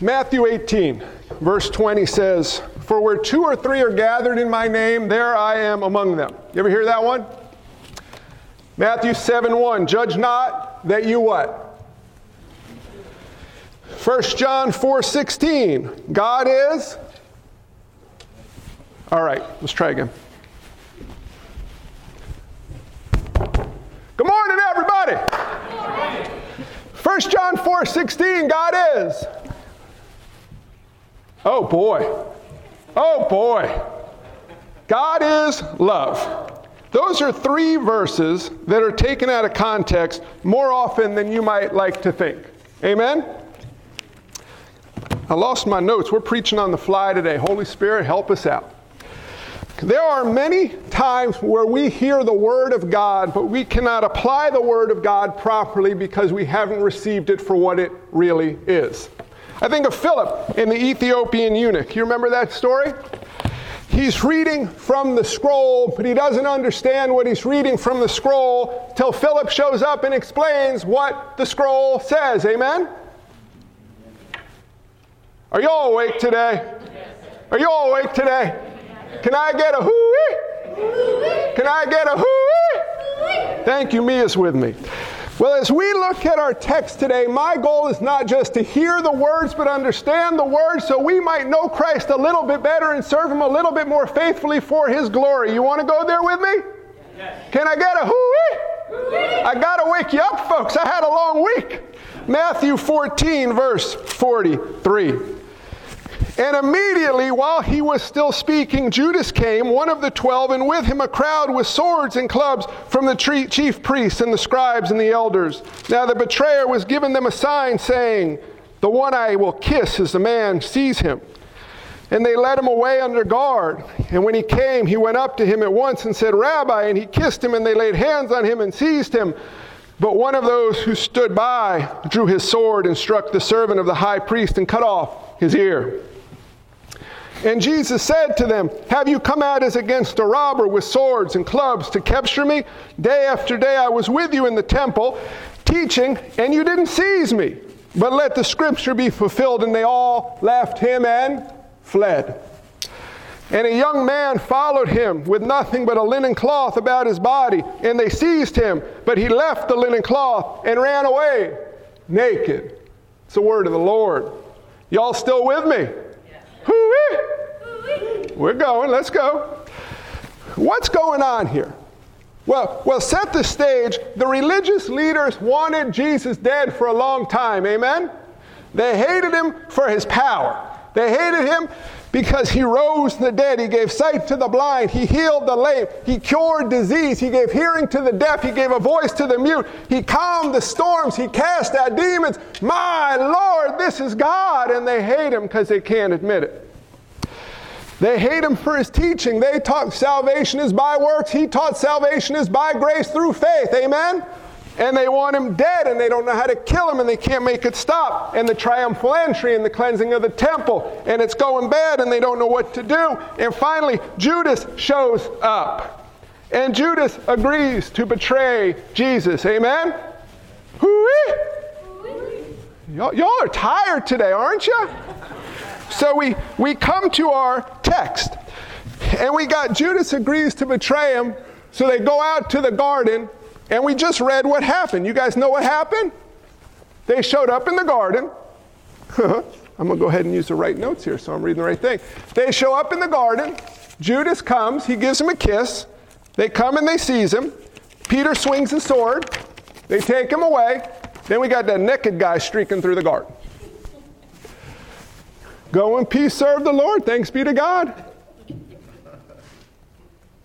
Matthew 18, verse 20 says, For where two or three are gathered in my name, there I am among them. You ever hear that one? Matthew 7 1, Judge not that you what? 1 John 4 16, God is. All right, let's try again. Good morning, everybody. 1 John 4 16, God is. Oh boy. Oh boy. God is love. Those are three verses that are taken out of context more often than you might like to think. Amen? I lost my notes. We're preaching on the fly today. Holy Spirit, help us out. There are many times where we hear the Word of God, but we cannot apply the Word of God properly because we haven't received it for what it really is. I think of Philip and the Ethiopian eunuch. You remember that story? He's reading from the scroll, but he doesn't understand what he's reading from the scroll till Philip shows up and explains what the scroll says. Amen? Are you all awake today? Are you all awake today? Can I get a hooey? Can I get a hooey? Thank you, Mia's with me. Well, as we look at our text today, my goal is not just to hear the words, but understand the words so we might know Christ a little bit better and serve Him a little bit more faithfully for His glory. You want to go there with me? Yes. Can I get a hooey? I got to wake you up, folks. I had a long week. Matthew 14, verse 43. And immediately, while he was still speaking, Judas came, one of the twelve, and with him a crowd with swords and clubs from the chief priests and the scribes and the elders. Now the betrayer was giving them a sign, saying, The one I will kiss is the man, seize him. And they led him away under guard. And when he came, he went up to him at once and said, Rabbi, and he kissed him, and they laid hands on him and seized him. But one of those who stood by drew his sword and struck the servant of the high priest and cut off his ear. And Jesus said to them, Have you come out as against a robber with swords and clubs to capture me? Day after day I was with you in the temple, teaching, and you didn't seize me. But let the scripture be fulfilled. And they all left him and fled. And a young man followed him with nothing but a linen cloth about his body, and they seized him. But he left the linen cloth and ran away naked. It's the word of the Lord. Y'all still with me? We're going, let's go. What's going on here? Well, well, set the stage. The religious leaders wanted Jesus dead for a long time, amen? They hated him for his power. They hated him because he rose from the dead. He gave sight to the blind. He healed the lame. He cured disease. He gave hearing to the deaf. He gave a voice to the mute. He calmed the storms. He cast out demons. My Lord, this is God. And they hate him because they can't admit it. They hate him for his teaching. They taught salvation is by works. He taught salvation is by grace through faith. Amen? And they want him dead and they don't know how to kill him and they can't make it stop. And the triumphal entry and the cleansing of the temple and it's going bad and they don't know what to do. And finally, Judas shows up. And Judas agrees to betray Jesus. Amen? Hooey! Y'all, y'all are tired today, aren't you? So we, we come to our text, and we got Judas agrees to betray him. So they go out to the garden, and we just read what happened. You guys know what happened? They showed up in the garden. I'm going to go ahead and use the right notes here so I'm reading the right thing. They show up in the garden. Judas comes. He gives him a kiss. They come and they seize him. Peter swings his sword. They take him away. Then we got that naked guy streaking through the garden. Go in peace, serve the Lord. Thanks be to God.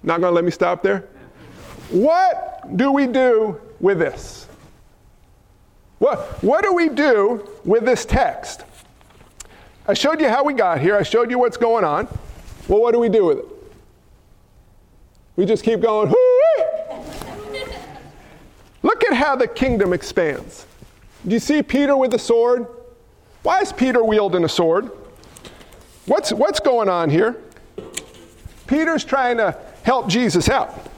Not going to let me stop there? What do we do with this? What, what do we do with this text? I showed you how we got here. I showed you what's going on. Well, what do we do with it? We just keep going, Look at how the kingdom expands. Do you see Peter with the sword? Why is Peter wielding a sword? What's, what's going on here? Peter's trying to help Jesus out.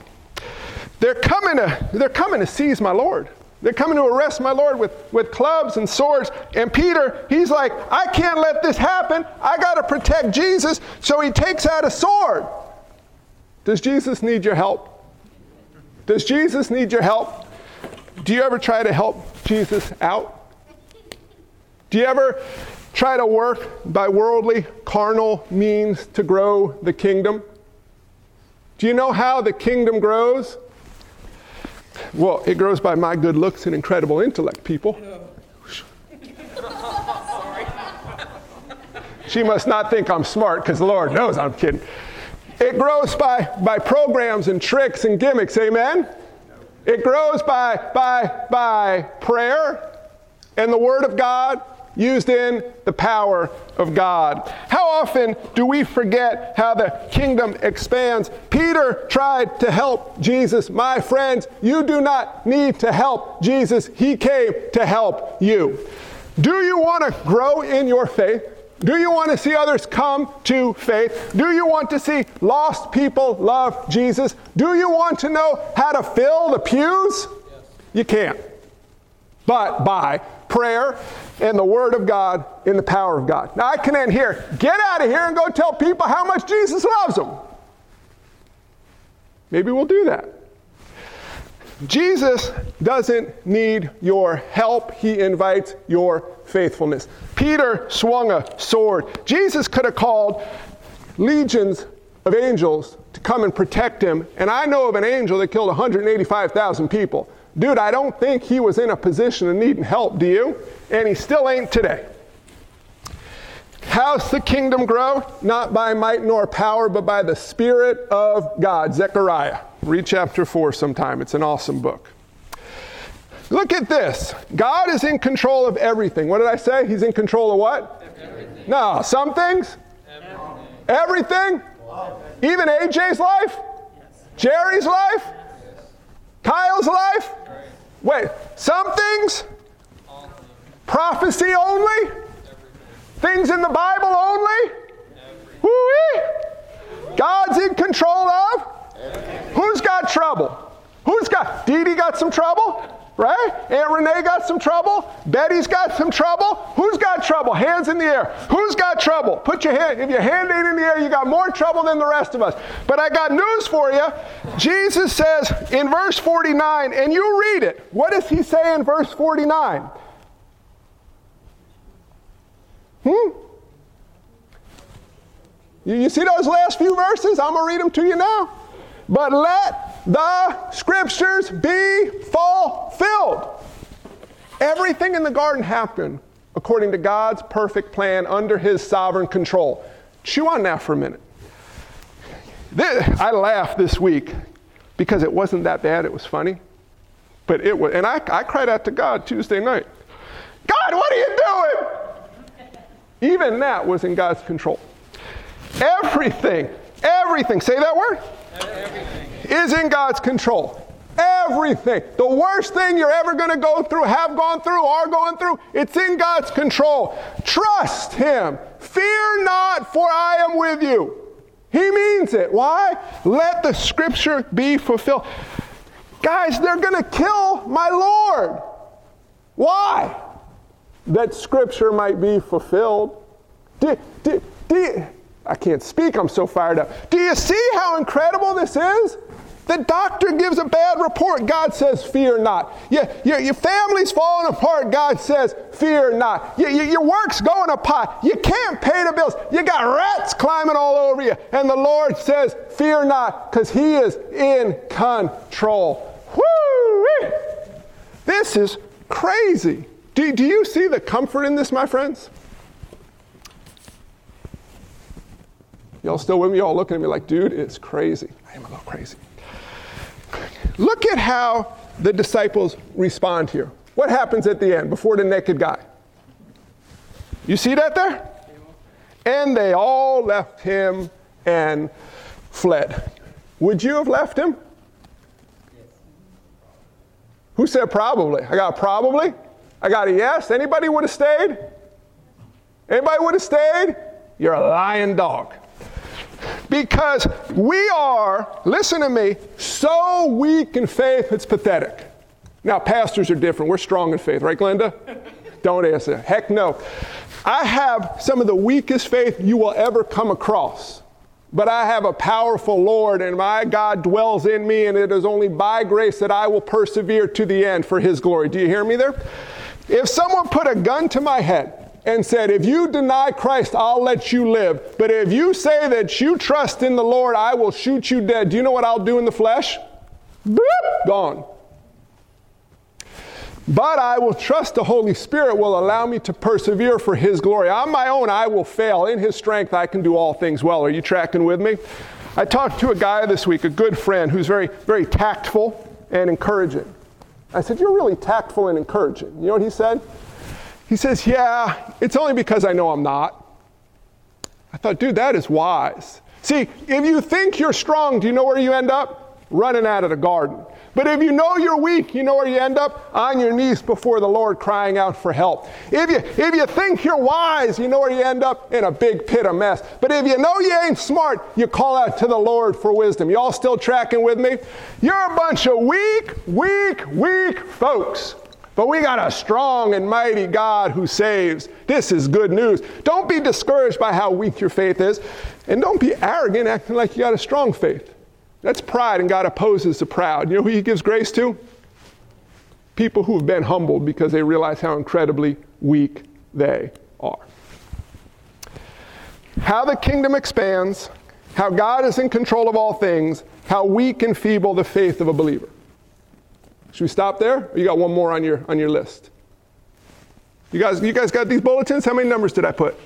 They're coming to, they're coming to seize my Lord. They're coming to arrest my Lord with, with clubs and swords. And Peter, he's like, I can't let this happen. I got to protect Jesus. So he takes out a sword. Does Jesus need your help? Does Jesus need your help? Do you ever try to help Jesus out? Do you ever try to work by worldly, carnal means to grow the kingdom? Do you know how the kingdom grows? Well, it grows by my good looks and incredible intellect, people. she must not think I'm smart because the Lord knows I'm kidding. It grows by, by programs and tricks and gimmicks, amen? It grows by, by, by prayer and the Word of God used in the power of God. How often do we forget how the kingdom expands? Peter tried to help Jesus. My friends, you do not need to help Jesus, He came to help you. Do you want to grow in your faith? Do you want to see others come to faith? Do you want to see lost people love Jesus? Do you want to know how to fill the pews? Yes. You can't. But by prayer and the Word of God in the power of God. Now I can end here. Get out of here and go tell people how much Jesus loves them. Maybe we'll do that. Jesus doesn't need your help, He invites your faithfulness. Peter swung a sword. Jesus could have called legions of angels to come and protect him, and I know of an angel that killed 185,000 people. Dude, I don't think he was in a position of needing help, do you? And he still ain't today. How's the kingdom grow? Not by might nor power, but by the Spirit of God. Zechariah. Read chapter 4 sometime. It's an awesome book. Look at this. God is in control of everything. What did I say? He's in control of what? Everything. No, some things? Everything? everything? Even AJ's life? Yes. Jerry's life? Yes. Kyle's life? Wait, some things? Prophecy only? Things in the Bible only? Woo-wee. God's in control of? Who's got trouble? Who's got? Dee Dee got some trouble? Right? Aunt Renee got some trouble. Betty's got some trouble. Who's got trouble? Hands in the air. Who's got trouble? Put your hand, if your hand ain't in the air, you got more trouble than the rest of us. But I got news for you. Jesus says in verse 49, and you read it. What does he say in verse 49? Hmm? You, you see those last few verses? I'm going to read them to you now. But let the scriptures be fulfilled. Everything in the garden happened according to God's perfect plan under his sovereign control. Chew on that for a minute. This, I laughed this week because it wasn't that bad, it was funny. But it was, and I, I cried out to God Tuesday night God, what are you doing? Even that was in God's control. Everything, everything, say that word, everything. is in God's control. Everything. The worst thing you're ever going to go through, have gone through, are going through, it's in God's control. Trust Him. Fear not, for I am with you. He means it. Why? Let the scripture be fulfilled. Guys, they're going to kill my Lord. Why? that scripture might be fulfilled. Do, do, do I can't speak, I'm so fired up. Do you see how incredible this is? The doctor gives a bad report. God says, Fear not. Yeah, your, your family's falling apart. God says, Fear not. Your, your work's going a pot. You can't pay the bills. You got rats climbing all over you. And the Lord says, Fear not, because He is in control. Woo! This is crazy. Do, do you see the comfort in this, my friends? Y'all still with me? Y'all looking at me like, dude, it's crazy. I am a little crazy. Look at how the disciples respond here. What happens at the end before the naked guy? You see that there? And they all left him and fled. Would you have left him? Who said probably? I got probably. I got a yes. Anybody would have stayed? Anybody would have stayed? You're a lying dog. Because we are, listen to me, so weak in faith, it's pathetic. Now, pastors are different. We're strong in faith, right, Glenda? Don't answer. Heck no. I have some of the weakest faith you will ever come across. But I have a powerful Lord, and my God dwells in me, and it is only by grace that I will persevere to the end for His glory. Do you hear me there? If someone put a gun to my head and said, If you deny Christ, I'll let you live. But if you say that you trust in the Lord, I will shoot you dead. Do you know what I'll do in the flesh? Boop, gone. But I will trust the Holy Spirit will allow me to persevere for His glory. On my own, I will fail. In His strength, I can do all things well. Are you tracking with me? I talked to a guy this week, a good friend, who's very, very tactful and encouraging. I said, You're really tactful and encouraging. You know what he said? He says, Yeah, it's only because I know I'm not. I thought, dude, that is wise. See, if you think you're strong, do you know where you end up? Running out of the garden. But if you know you're weak, you know where you end up? On your knees before the Lord crying out for help. If you, if you think you're wise, you know where you end up? In a big pit of mess. But if you know you ain't smart, you call out to the Lord for wisdom. Y'all still tracking with me? You're a bunch of weak, weak, weak folks. But we got a strong and mighty God who saves. This is good news. Don't be discouraged by how weak your faith is. And don't be arrogant acting like you got a strong faith. That's pride, and God opposes the proud. You know who He gives grace to? People who have been humbled because they realize how incredibly weak they are. How the kingdom expands, how God is in control of all things, how weak and feeble the faith of a believer. Should we stop there? Or you got one more on your on your list? You guys, you guys got these bulletins? How many numbers did I put?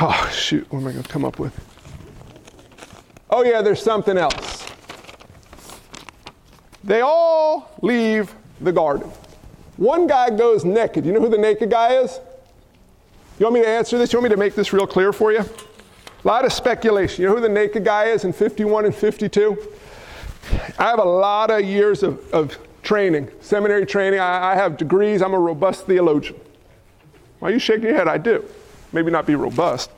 Oh shoot, what am I gonna come up with? Oh, yeah, there's something else. They all leave the garden. One guy goes naked. You know who the naked guy is? You want me to answer this? You want me to make this real clear for you? A lot of speculation. You know who the naked guy is in 51 and 52? I have a lot of years of, of training, seminary training. I, I have degrees. I'm a robust theologian. Why are you shaking your head? I do. Maybe not be robust.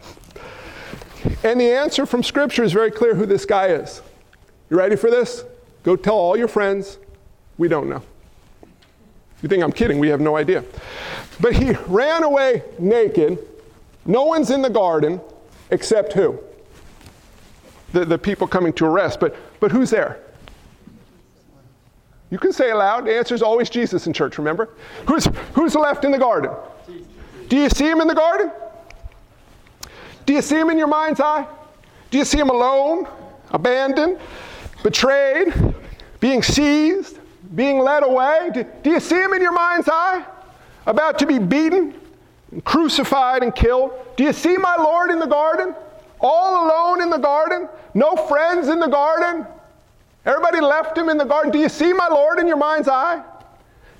And the answer from Scripture is very clear who this guy is. You ready for this? Go tell all your friends, we don't know. You think I'm kidding? We have no idea. But he ran away naked. No one's in the garden except who? The, the people coming to arrest. But, but who's there? You can say aloud. The answer is always Jesus in church, remember? Who's, who's left in the garden? Do you see him in the garden? Do you see him in your mind's eye? Do you see him alone, abandoned, betrayed, being seized, being led away? Do, do you see him in your mind's eye? About to be beaten, and crucified, and killed? Do you see my Lord in the garden? All alone in the garden? No friends in the garden? Everybody left him in the garden. Do you see my Lord in your mind's eye?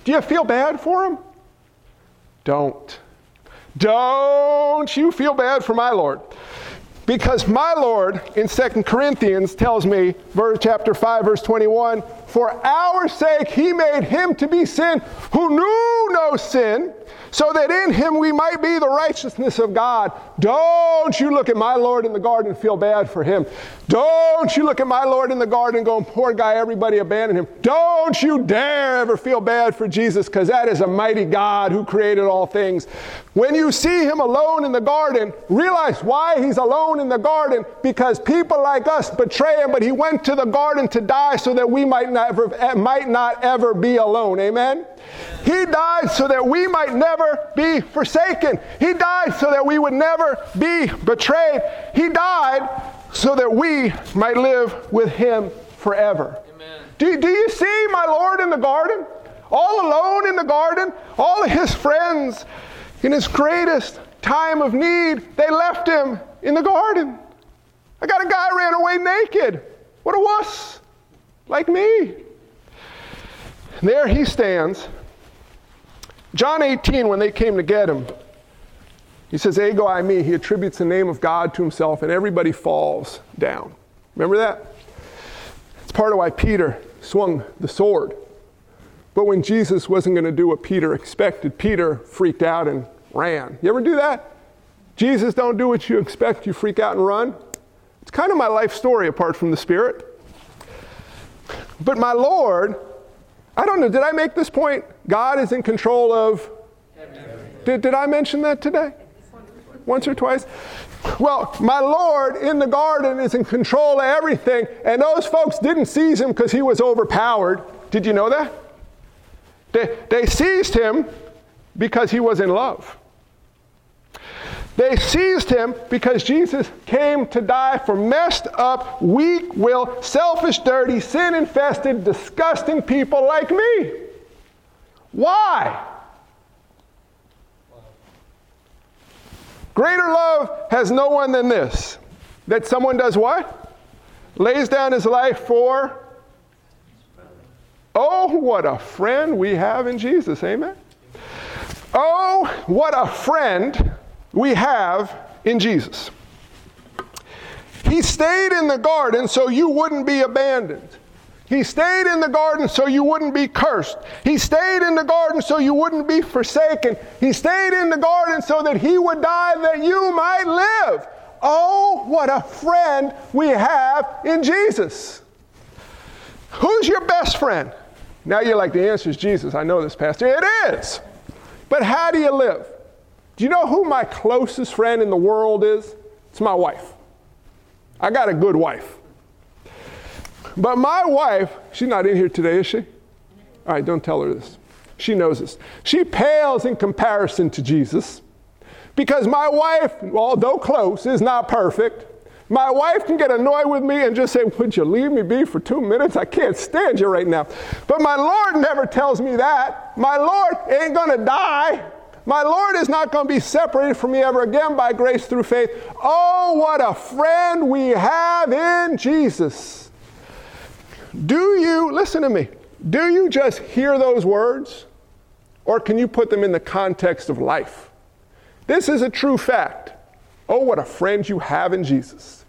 Do you feel bad for him? Don't. Don't you feel bad for my Lord. Because my Lord in Second Corinthians tells me, verse chapter 5, verse 21, for our sake he made him to be sin who knew no sin, so that in him we might be the righteousness of God. Don't you look at my Lord in the garden and feel bad for him. Don't you look at my Lord in the garden and go, poor guy, everybody abandoned him. Don't you dare ever feel bad for Jesus, because that is a mighty God who created all things. When you see him alone in the garden, realize why he's alone in the garden, because people like us betray him, but he went to the garden to die so that we might not ever, might not ever be alone. Amen? He died so that we might never be forsaken. He died so that we would never be betrayed. He died so that we might live with him forever. Do, do you see my Lord in the garden? All alone in the garden? All of his friends in his greatest time of need, they left him in the garden. I got a guy ran away naked. What a wuss. Like me. And there he stands John 18, when they came to get him, he says, Ego eimi. He attributes the name of God to himself, and everybody falls down. Remember that? It's part of why Peter swung the sword. But when Jesus wasn't going to do what Peter expected, Peter freaked out and ran. You ever do that? Jesus don't do what you expect, you freak out and run. It's kind of my life story apart from the Spirit. But my Lord I don't know, did I make this point? God is in control of. Did, did I mention that today? Once or twice? Well, my Lord in the garden is in control of everything, and those folks didn't seize him because he was overpowered. Did you know that? They, they seized him because he was in love. They seized him because Jesus came to die for messed up, weak willed, selfish, dirty, sin infested, disgusting people like me. Why? Greater love has no one than this that someone does what? Lays down his life for. Oh, what a friend we have in Jesus. Amen. Oh, what a friend we have in Jesus. He stayed in the garden so you wouldn't be abandoned. He stayed in the garden so you wouldn't be cursed. He stayed in the garden so you wouldn't be forsaken. He stayed in the garden so that he would die that you might live. Oh, what a friend we have in Jesus. Who's your best friend? Now you're like, the answer is Jesus. I know this, Pastor. It is. But how do you live? Do you know who my closest friend in the world is? It's my wife. I got a good wife. But my wife, she's not in here today, is she? All right, don't tell her this. She knows this. She pales in comparison to Jesus because my wife, although close, is not perfect. My wife can get annoyed with me and just say, Would you leave me be for two minutes? I can't stand you right now. But my Lord never tells me that. My Lord ain't gonna die. My Lord is not going to be separated from me ever again by grace through faith. Oh, what a friend we have in Jesus. Do you, listen to me, do you just hear those words? Or can you put them in the context of life? This is a true fact. Oh, what a friend you have in Jesus.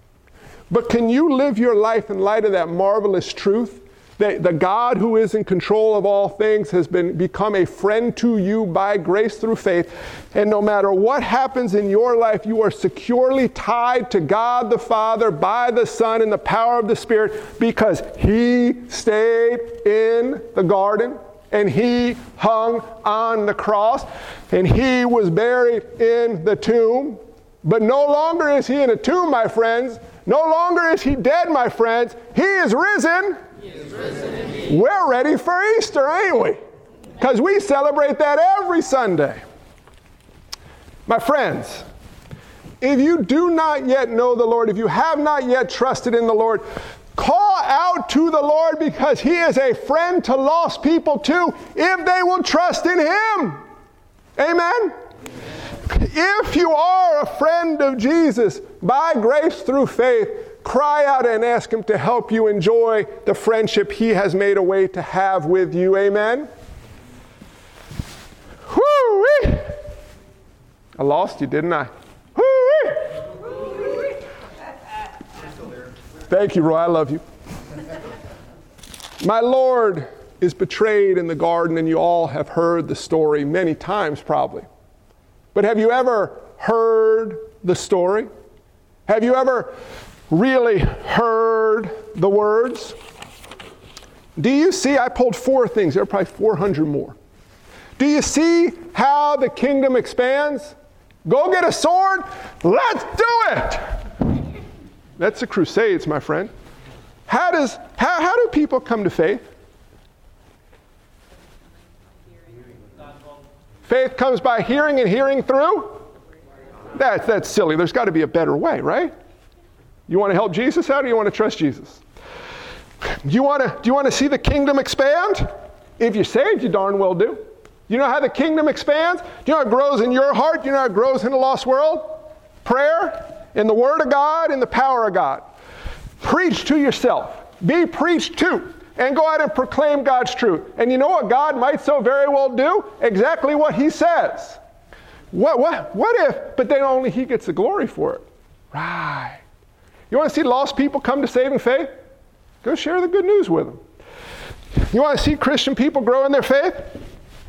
But can you live your life in light of that marvelous truth? The, God who is in control of all things has been, become a friend to you by grace through faith. And no matter what happens in your life, you are securely tied to God the Father by the Son and the power of the Spirit because He stayed in the garden and He hung on the cross and He was buried in the tomb. But no longer is He in a tomb, my friends. No longer is He dead, my friends. He is risen. We're ready for Easter, ain't we? Because we celebrate that every Sunday. My friends, if you do not yet know the Lord, if you have not yet trusted in the Lord, call out to the Lord because He is a friend to lost people too, if they will trust in Him. Amen? If you are a friend of Jesus by grace through faith, Cry out and ask Him to help you enjoy the friendship He has made a way to have with you. Amen? Whoo! I lost you, didn't I? Whoo! Thank you, Roy. I love you. My Lord is betrayed in the garden, and you all have heard the story many times, probably. But have you ever heard the story? Have you ever really heard the words? Do you see? I pulled four things. There are probably 400 more. Do you see how the kingdom expands? Go get a sword. Let's do it. That's the Crusades, my friend. How, does, how, how do people come to faith? Faith comes by hearing and hearing through? That's, that's silly. There's got to be a better way, right? You want to help Jesus out or you want to trust Jesus? Do you want to, do you want to see the kingdom expand? If you're saved, you darn well do. You know how the kingdom expands? Do you know how it grows in your heart? Do you know how it grows in a lost world? Prayer, in the Word of God, in the power of God. Preach to yourself. Be preached to. And go out and proclaim God's truth. And you know what God might so very well do? Exactly what He says. What, what, what if, but then only He gets the glory for it? Right. You want to see lost people come to saving faith? Go share the good news with them. You want to see Christian people grow in their faith?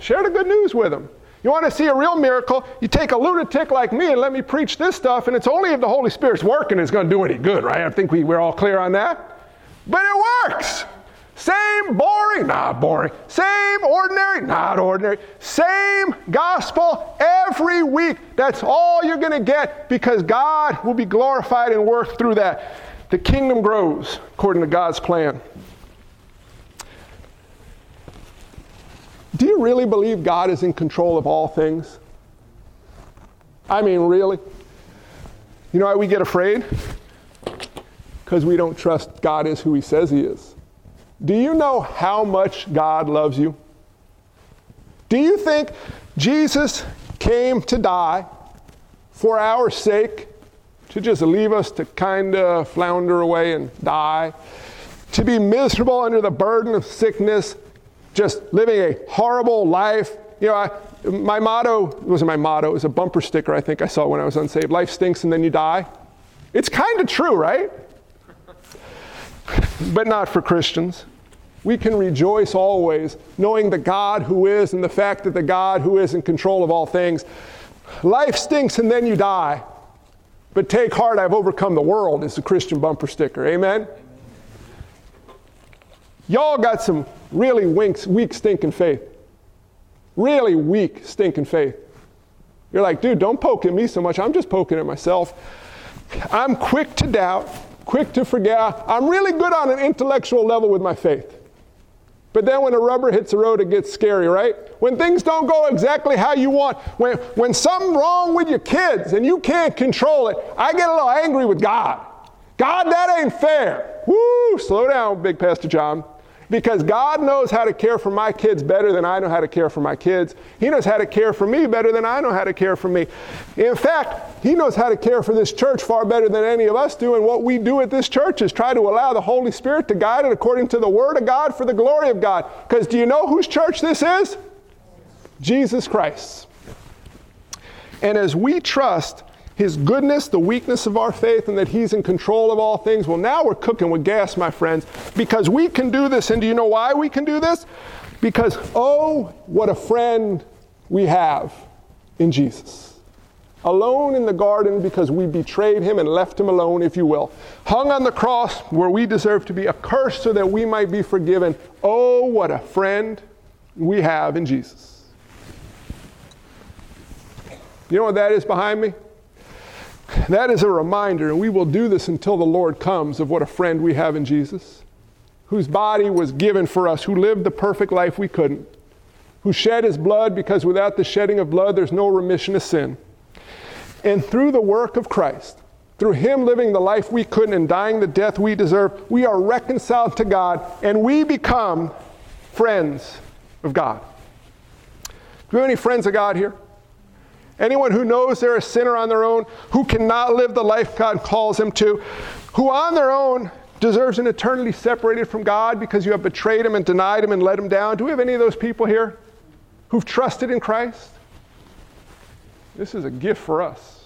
Share the good news with them. You want to see a real miracle? You take a lunatic like me and let me preach this stuff, and it's only if the Holy Spirit's working it's going to do any good, right? I think we, we're all clear on that. But it works. Same boring, not boring. Same ordinary, not ordinary. Same gospel every week. That's all you're going to get because God will be glorified and worked through that. The kingdom grows according to God's plan. Do you really believe God is in control of all things? I mean, really? You know why we get afraid? Because we don't trust God is who He says He is. Do you know how much God loves you? Do you think Jesus came to die for our sake, to just leave us to kind of flounder away and die, to be miserable under the burden of sickness, just living a horrible life? You know, I, my motto wasn't my motto, it was a bumper sticker I think I saw when I was unsaved. Life stinks and then you die. It's kind of true, right? but not for Christians. We can rejoice always knowing the God who is and the fact that the God who is in control of all things. Life stinks and then you die. But take heart, I've overcome the world is the Christian bumper sticker. Amen? Y'all got some really winks, weak, stinking faith. Really weak, stinking faith. You're like, dude, don't poke at me so much. I'm just poking at myself. I'm quick to doubt, quick to forget. I'm really good on an intellectual level with my faith. But then when the rubber hits the road, it gets scary, right? When things don't go exactly how you want, when, when something's wrong with your kids and you can't control it, I get a little angry with God. God, that ain't fair. Woo, slow down, Big Pastor John because God knows how to care for my kids better than I know how to care for my kids. He knows how to care for me better than I know how to care for me. In fact, He knows how to care for this church far better than any of us do. And what we do at this church is try to allow the Holy Spirit to guide it according to the Word of God for the glory of God. Because do you know whose church this is? Jesus Christ. And as we trust, his goodness, the weakness of our faith, and that He's in control of all things. Well, now we're cooking with gas, my friends, because we can do this. And do you know why we can do this? Because, oh, what a friend we have in Jesus. Alone in the garden because we betrayed him and left him alone, if you will. Hung on the cross where we deserve to be accursed so that we might be forgiven. Oh, what a friend we have in Jesus. You know what that is behind me? That is a reminder, and we will do this until the Lord comes, of what a friend we have in Jesus, whose body was given for us, who lived the perfect life we couldn't, who shed his blood because without the shedding of blood, there's no remission of sin. And through the work of Christ, through him living the life we couldn't and dying the death we deserve, we are reconciled to God and we become friends of God. Do we have any friends of God here? Anyone who knows they're a sinner on their own, who cannot live the life God calls them to, who on their own deserves an eternity separated from God because you have betrayed him and denied him and let him down. Do we have any of those people here who've trusted in Christ? This is a gift for us.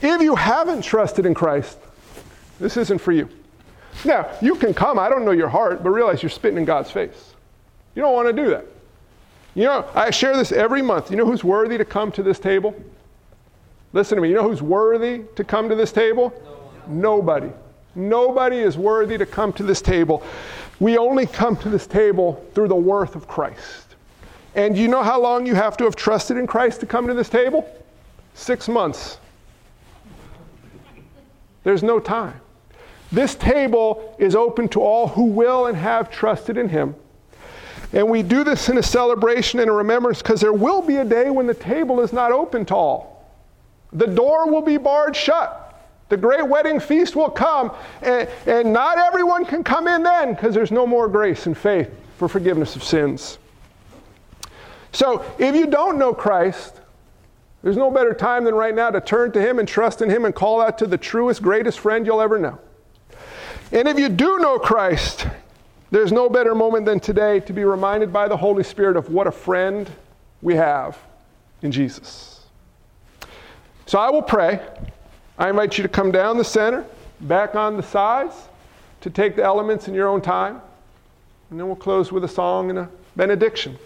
If you haven't trusted in Christ, this isn't for you. Now, you can come, I don't know your heart, but realize you're spitting in God's face. You don't want to do that. You know, I share this every month. You know who's worthy to come to this table? Listen to me. You know who's worthy to come to this table? No Nobody. Nobody is worthy to come to this table. We only come to this table through the worth of Christ. And you know how long you have to have trusted in Christ to come to this table? Six months. There's no time. This table is open to all who will and have trusted in Him. And we do this in a celebration and a remembrance because there will be a day when the table is not open to all. The door will be barred shut. The great wedding feast will come, and, and not everyone can come in then because there's no more grace and faith for forgiveness of sins. So if you don't know Christ, there's no better time than right now to turn to Him and trust in Him and call out to the truest, greatest friend you'll ever know. And if you do know Christ, there's no better moment than today to be reminded by the Holy Spirit of what a friend we have in Jesus. So I will pray. I invite you to come down the center, back on the sides, to take the elements in your own time. And then we'll close with a song and a benediction.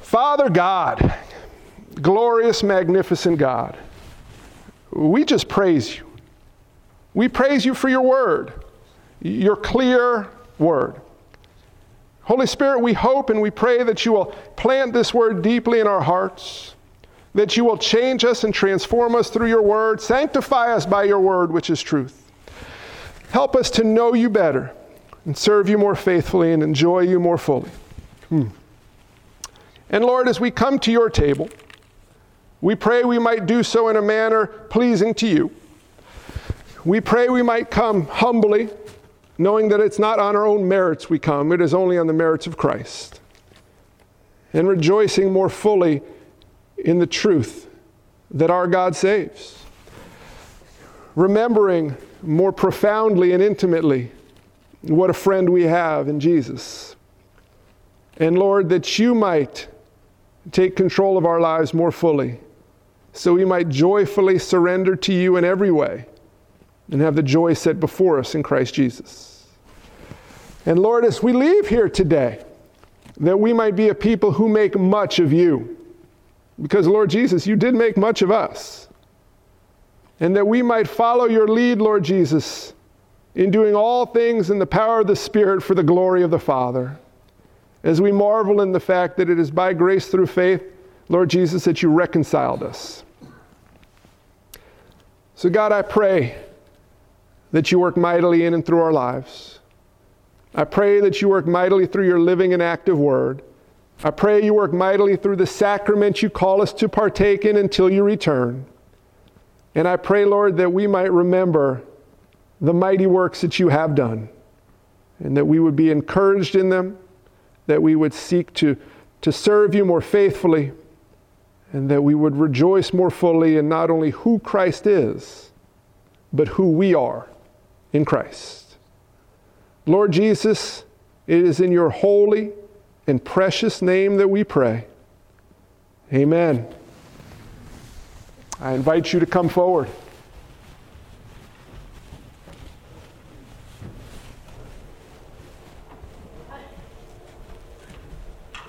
Father God, glorious, magnificent God, we just praise you. We praise you for your word. Your clear word. Holy Spirit, we hope and we pray that you will plant this word deeply in our hearts, that you will change us and transform us through your word, sanctify us by your word, which is truth. Help us to know you better and serve you more faithfully and enjoy you more fully. Hmm. And Lord, as we come to your table, we pray we might do so in a manner pleasing to you. We pray we might come humbly, knowing that it's not on our own merits we come, it is only on the merits of Christ. And rejoicing more fully in the truth that our God saves. Remembering more profoundly and intimately what a friend we have in Jesus. And Lord, that you might take control of our lives more fully, so we might joyfully surrender to you in every way and have the joy set before us in Christ Jesus. And Lord, as we leave here today, that we might be a people who make much of you. Because, Lord Jesus, you did make much of us. And that we might follow your lead, Lord Jesus, in doing all things in the power of the Spirit for the glory of the Father. As we marvel in the fact that it is by grace through faith, Lord Jesus, that you reconciled us. So, God, I pray that you work mightily in and through our lives. I pray that you work mightily through your living and active word. I pray you work mightily through the sacrament you call us to partake in until you return. And I pray, Lord, that we might remember the mighty works that you have done, and that we would be encouraged in them, that we would seek to, to serve you more faithfully, and that we would rejoice more fully in not only who Christ is, but who we are in Christ. Lord Jesus, it is in your holy and precious name that we pray. Amen. I invite you to come forward.